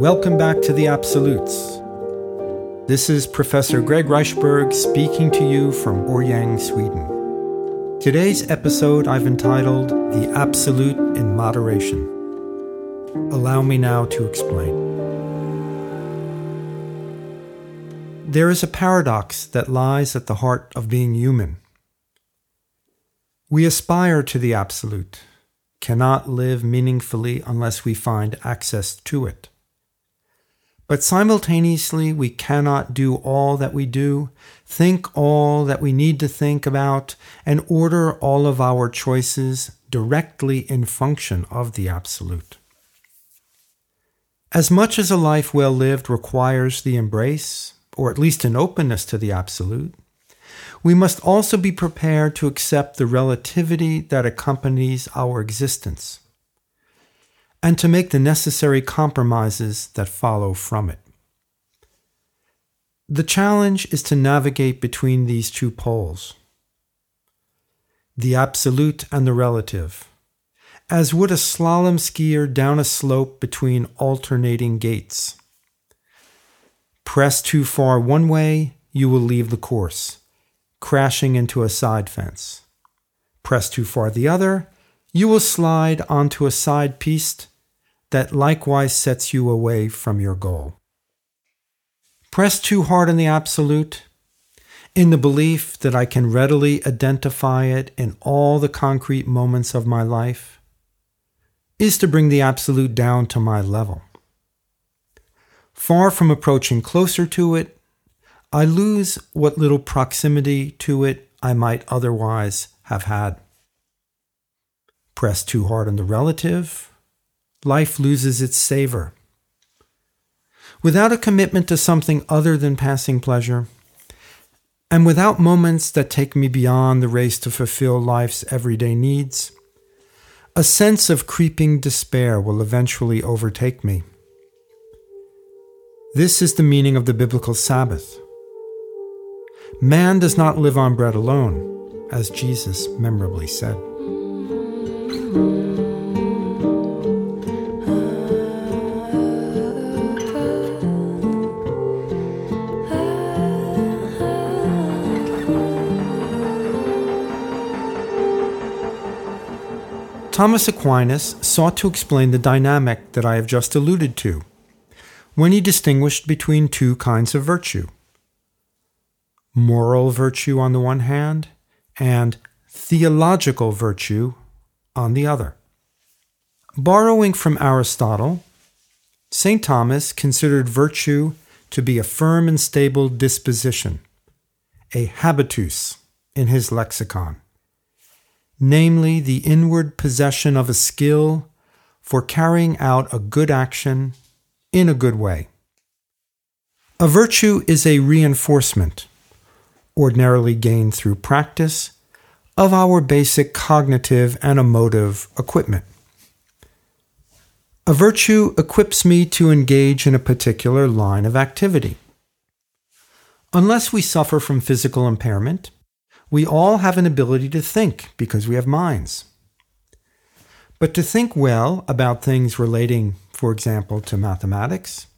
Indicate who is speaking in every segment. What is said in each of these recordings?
Speaker 1: Welcome back to the Absolutes. This is Professor Greg Reichberg speaking to you from Årjäng, Sweden. Today's episode I've entitled The Absolute in Moderation. Allow me now to explain. There is a paradox that lies at the heart of being human. We aspire to the Absolute, cannot live meaningfully unless we find access to it. But simultaneously, we cannot do all that we do, think all that we need to think about, and order all of our choices directly in function of the Absolute. As much as a life well lived requires the embrace, or at least an openness to the Absolute, we must also be prepared to accept the relativity that accompanies our existence and to make the necessary compromises that follow from it. The challenge is to navigate between these two poles the absolute and the relative, as would a slalom skier down a slope between alternating gates. Press too far one way, you will leave the course, crashing into a side fence. Press too far the other, you will slide onto a side piste that likewise sets you away from your goal. Press too hard on the absolute, in the belief that I can readily identify it in all the concrete moments of my life, is to bring the absolute down to my level. Far from approaching closer to it, I lose what little proximity to it I might otherwise have had. Press too hard on the relative, life loses its savor. Without a commitment to something other than passing pleasure, and without moments that take me beyond the race to fulfill life's everyday needs, a sense of creeping despair will eventually overtake me. This is the meaning of the biblical Sabbath. Man does not live on bread alone, as Jesus memorably said. Thomas Aquinas sought to explain the dynamic that I have just alluded to when he distinguished between two kinds of virtue moral virtue on the one hand, and theological virtue on the other. Borrowing from Aristotle, St. Thomas considered virtue to be a firm and stable disposition, a habitus in his lexicon namely the inward possession of a skill for carrying out a good action in a good way. A virtue is a reinforcement, ordinarily gained through practice, of our basic cognitive and emotive equipment. A virtue equips me to engage in a particular line of activity. Unless we suffer from physical impairment, we all have an ability to think because we have minds. But to think well about things relating, for example, to mathematics,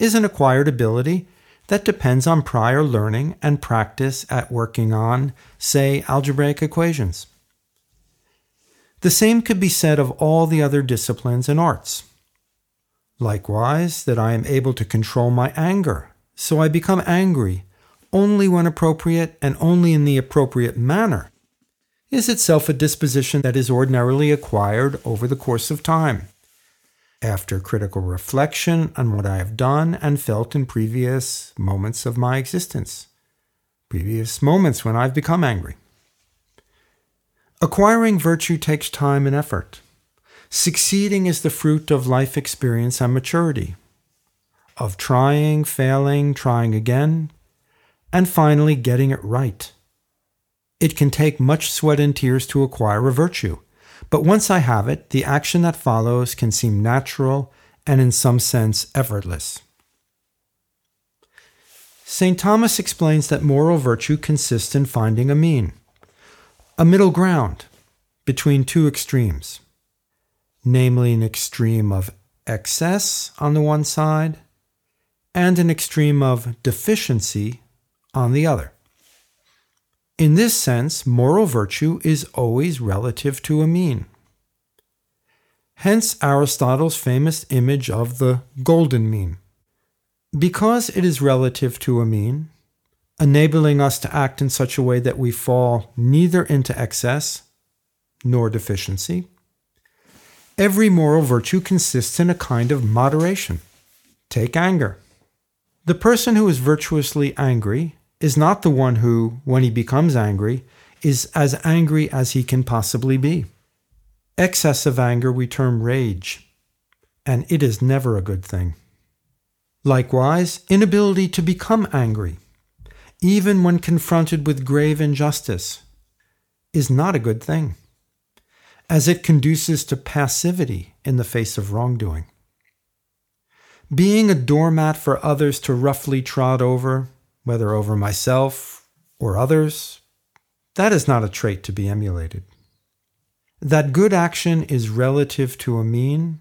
Speaker 1: is an acquired ability that depends on prior learning and practice at working on, say, algebraic equations. The same could be said of all the other disciplines and arts. Likewise, that I am able to control my anger, so I become angry only when appropriate and only in the appropriate manner, is itself a disposition that is ordinarily acquired over the course of time. After critical reflection on what I have done and felt in previous moments of my existence, previous moments when I've become angry. Acquiring virtue takes time and effort. Succeeding is the fruit of life experience and maturity, of trying, failing, trying again, and finally getting it right. It can take much sweat and tears to acquire a virtue, but once I have it, the action that follows can seem natural and in some sense effortless. St. Thomas explains that moral virtue consists in finding a mean, a middle ground between two extremes, namely an extreme of excess on the one side and an extreme of deficiency on the other. In this sense, moral virtue is always relative to a mean. Hence Aristotle's famous image of the golden mean. Because it is relative to a mean, enabling us to act in such a way that we fall neither into excess nor deficiency, every moral virtue consists in a kind of moderation. Take anger. The person who is virtuously angry is not the one who, when he becomes angry, is as angry as he can possibly be. Excess of anger we term rage, and it is never a good thing. Likewise, inability to become angry, even when confronted with grave injustice, is not a good thing, as it conduces to passivity in the face of wrongdoing. Being a doormat for others to roughly trot over whether over myself or others, that is not a trait to be emulated. That good action is relative to a mean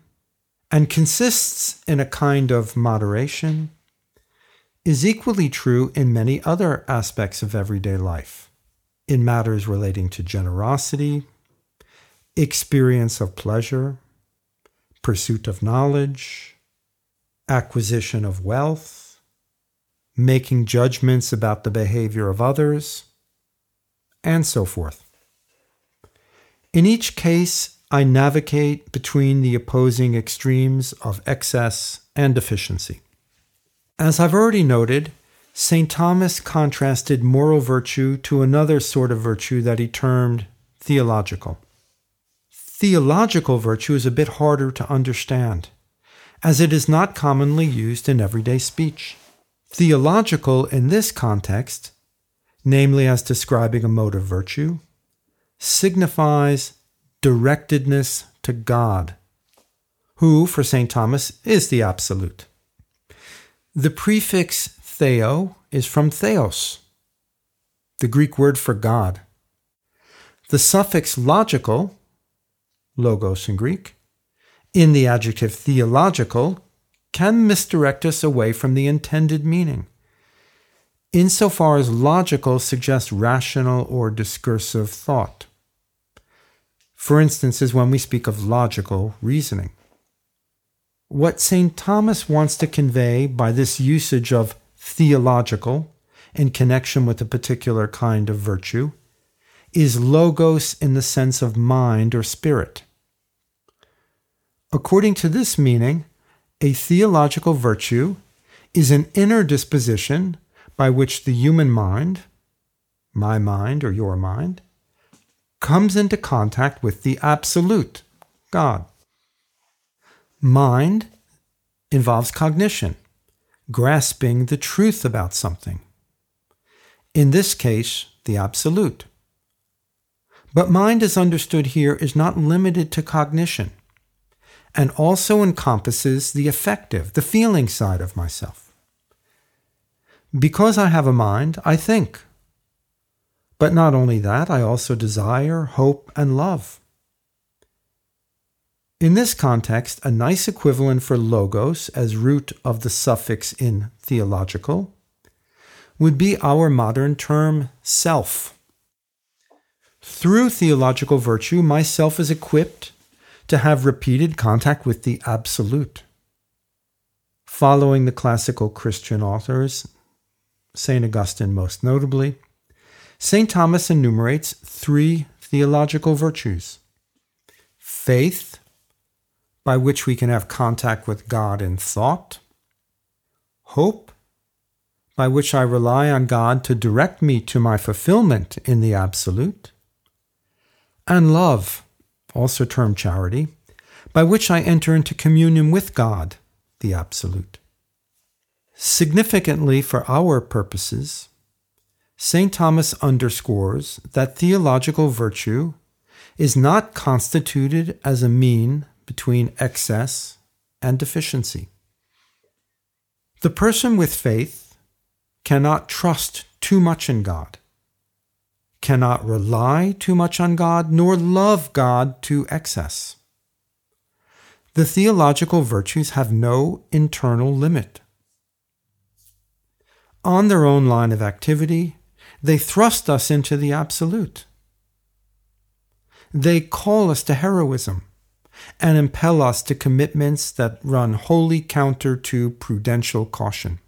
Speaker 1: and consists in a kind of moderation is equally true in many other aspects of everyday life, in matters relating to generosity, experience of pleasure, pursuit of knowledge, acquisition of wealth, making judgments about the behavior of others, and so forth. In each case, I navigate between the opposing extremes of excess and deficiency. As I've already noted, St. Thomas contrasted moral virtue to another sort of virtue that he termed theological. Theological virtue is a bit harder to understand, as it is not commonly used in everyday speech. Theological in this context, namely as describing a mode of virtue, signifies directedness to God, who, for St. Thomas, is the Absolute. The prefix theo is from theos, the Greek word for God. The suffix logical, logos in Greek, in the adjective theological can misdirect us away from the intended meaning. Insofar as logical suggests rational or discursive thought. For instance, is when we speak of logical reasoning. What St. Thomas wants to convey by this usage of theological in connection with a particular kind of virtue is logos in the sense of mind or spirit. According to this meaning, a theological virtue is an inner disposition by which the human mind, my mind or your mind, comes into contact with the absolute, God. Mind involves cognition, grasping the truth about something. In this case, the absolute. But mind, as understood here, is not limited to cognition and also encompasses the affective, the feeling side of myself. Because I have a mind, I think. But not only that, I also desire, hope, and love. In this context, a nice equivalent for logos as root of the suffix in theological would be our modern term self. Through theological virtue, my self is equipped to have repeated contact with the Absolute. Following the classical Christian authors, St. Augustine most notably, St. Thomas enumerates three theological virtues faith, by which we can have contact with God in thought, hope, by which I rely on God to direct me to my fulfillment in the Absolute, and love, also termed charity, by which I enter into communion with God, the Absolute. Significantly for our purposes, St. Thomas underscores that theological virtue is not constituted as a mean between excess and deficiency. The person with faith cannot trust too much in God cannot rely too much on God, nor love God to excess. the theological virtues have no internal limit. On their own line of activity, they thrust us into the absolute. They call us to heroism and impel us to commitments that run wholly counter to prudential caution.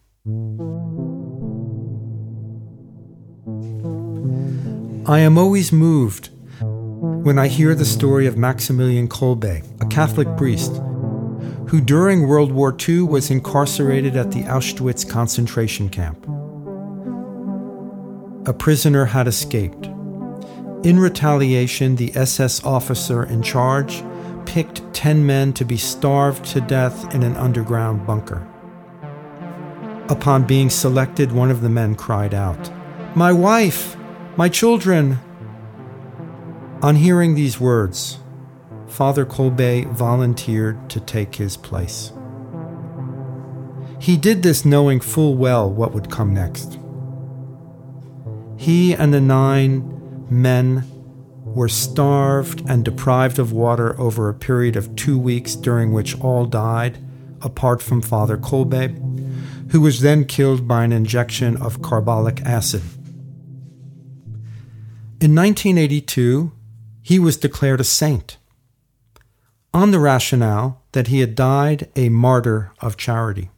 Speaker 1: I am always moved when I hear the story of Maximilian Kolbe, a Catholic priest who during World War II was incarcerated at the Auschwitz concentration camp. A prisoner had escaped. In retaliation, the SS officer in charge picked 10 men to be starved to death in an underground bunker. Upon being selected, one of the men cried out, My wife! My children! On hearing these words, Father Kolbe volunteered to take his place. He did this knowing full well what would come next. He and the nine men were starved and deprived of water over a period of two weeks, during which all died, apart from Father Kolbe, who was then killed by an injection of carbolic acid. In 1982, he was declared a saint on the rationale that he had died a martyr of charity.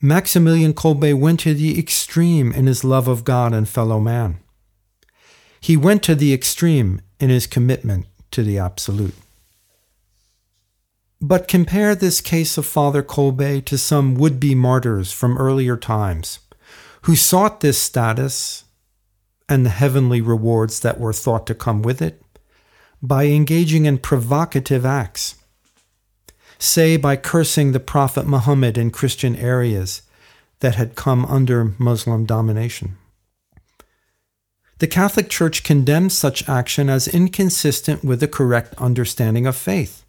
Speaker 1: Maximilian Kolbe went to the extreme in his love of God and fellow man. He went to the extreme in his commitment to the absolute. But compare this case of Father Kolbe to some would be martyrs from earlier times who sought this status and the heavenly rewards that were thought to come with it by engaging in provocative acts. Say, by cursing the Prophet Muhammad in Christian areas that had come under Muslim domination. The Catholic Church condemns such action as inconsistent with the correct understanding of faith,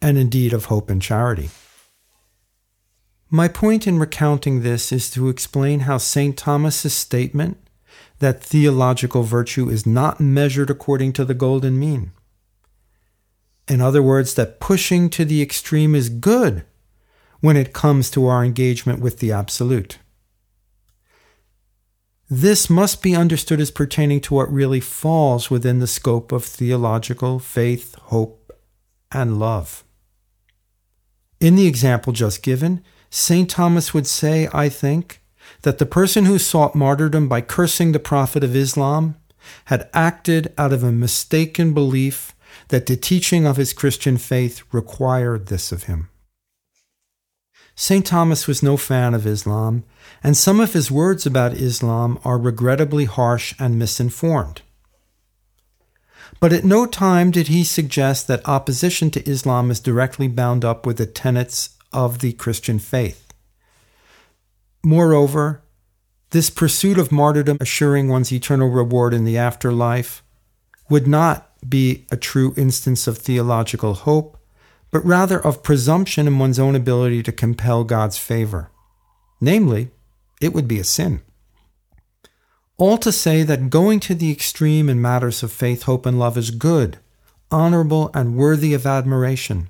Speaker 1: and indeed of hope and charity. My point in recounting this is to explain how St. Thomas's statement that theological virtue is not measured according to the golden mean. In other words, that pushing to the extreme is good when it comes to our engagement with the absolute. This must be understood as pertaining to what really falls within the scope of theological faith, hope, and love. In the example just given, St. Thomas would say, I think, that the person who sought martyrdom by cursing the Prophet of Islam had acted out of a mistaken belief that the teaching of his Christian faith required this of him. St. Thomas was no fan of Islam, and some of his words about Islam are regrettably harsh and misinformed. But at no time did he suggest that opposition to Islam is directly bound up with the tenets of the Christian faith. Moreover, this pursuit of martyrdom assuring one's eternal reward in the afterlife would not be a true instance of theological hope, but rather of presumption in one's own ability to compel God's favor. Namely, it would be a sin. All to say that going to the extreme in matters of faith, hope, and love is good, honorable, and worthy of admiration.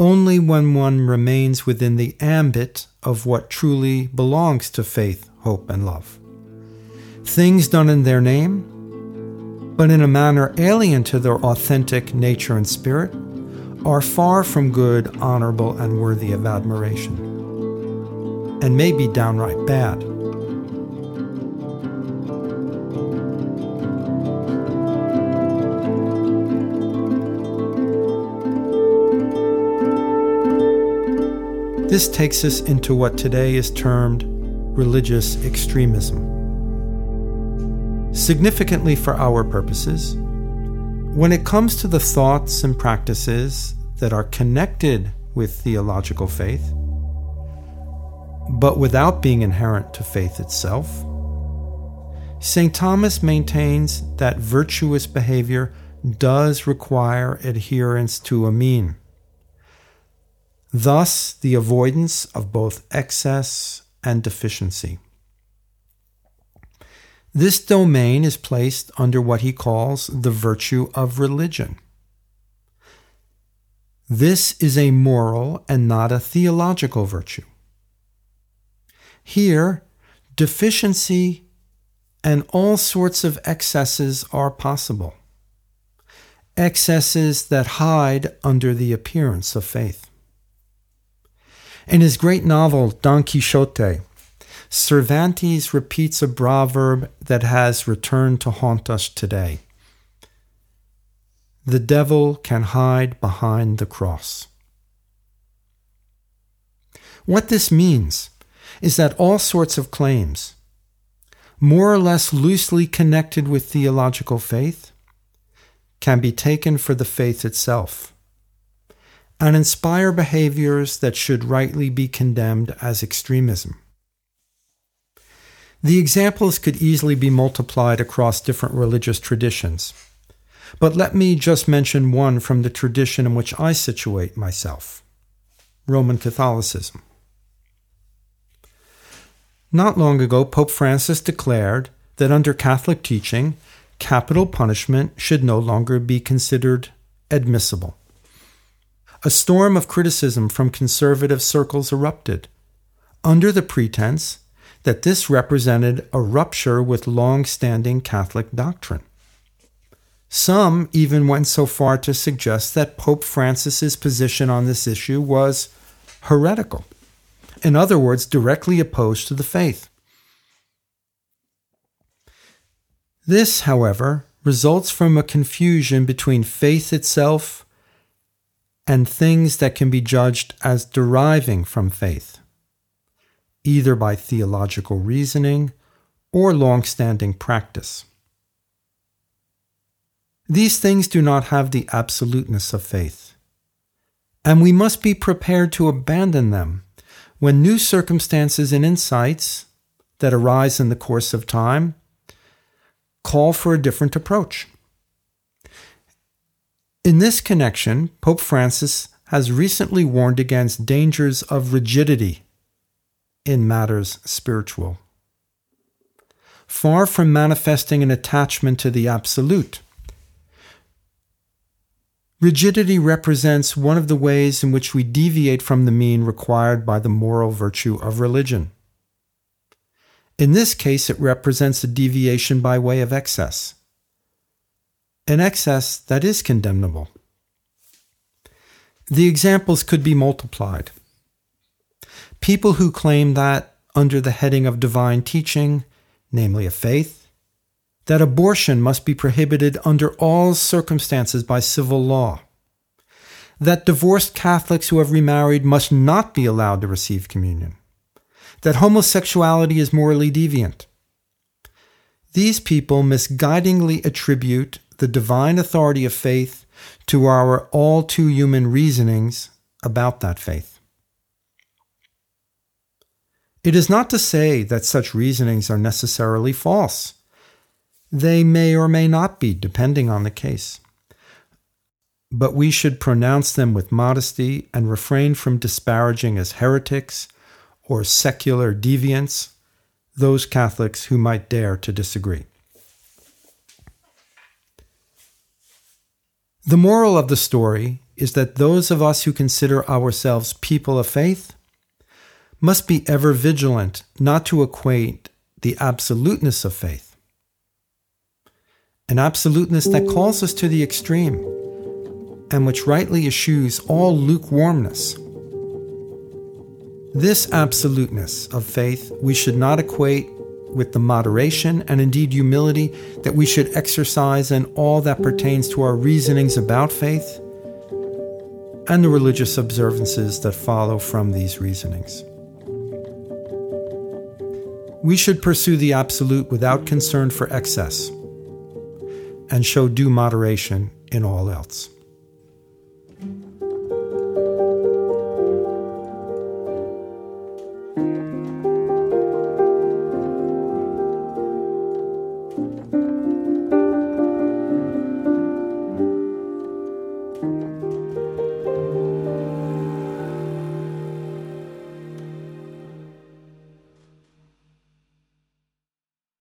Speaker 1: Only when one remains within the ambit of what truly belongs to faith, hope, and love. Things done in their name, but in a manner alien to their authentic nature and spirit, are far from good, honorable, and worthy of admiration, and may be downright bad. This takes us into what today is termed religious extremism. Significantly for our purposes, when it comes to the thoughts and practices that are connected with theological faith, but without being inherent to faith itself, St. Thomas maintains that virtuous behavior does require adherence to a mean. Thus, the avoidance of both excess and deficiency. This domain is placed under what he calls the virtue of religion. This is a moral and not a theological virtue. Here, deficiency and all sorts of excesses are possible. Excesses that hide under the appearance of faith. In his great novel, Don Quixote, Cervantes repeats a proverb that has returned to haunt us today. The devil can hide behind the cross. What this means is that all sorts of claims, more or less loosely connected with theological faith, can be taken for the faith itself and inspire behaviors that should rightly be condemned as extremism. The examples could easily be multiplied across different religious traditions. But let me just mention one from the tradition in which I situate myself Roman Catholicism. Not long ago, Pope Francis declared that under Catholic teaching, capital punishment should no longer be considered admissible. A storm of criticism from conservative circles erupted under the pretense that this represented a rupture with long standing Catholic doctrine. Some even went so far to suggest that Pope Francis's position on this issue was heretical, in other words, directly opposed to the faith. This, however, results from a confusion between faith itself and things that can be judged as deriving from faith either by theological reasoning or long standing practice. These things do not have the absoluteness of faith, and we must be prepared to abandon them when new circumstances and insights that arise in the course of time call for a different approach. In this connection, Pope Francis has recently warned against dangers of rigidity in matters spiritual. Far from manifesting an attachment to the absolute, rigidity represents one of the ways in which we deviate from the mean required by the moral virtue of religion. In this case, it represents a deviation by way of excess, an excess that is condemnable. The examples could be multiplied people who claim that, under the heading of divine teaching, namely of faith, that abortion must be prohibited under all circumstances by civil law, that divorced Catholics who have remarried must not be allowed to receive communion, that homosexuality is morally deviant. These people misguidingly attribute the divine authority of faith to our all too human reasonings about that faith. It is not to say that such reasonings are necessarily false. They may or may not be, depending on the case. But we should pronounce them with modesty and refrain from disparaging as heretics or secular deviants those Catholics who might dare to disagree. The moral of the story is that those of us who consider ourselves people of faith must be ever vigilant not to equate the absoluteness of faith, an absoluteness that calls us to the extreme and which rightly eschews all lukewarmness. This absoluteness of faith we should not equate with the moderation and indeed humility that we should exercise in all that pertains to our reasonings about faith and the religious observances that follow from these reasonings. We should pursue the absolute without concern for excess and show due moderation in all else.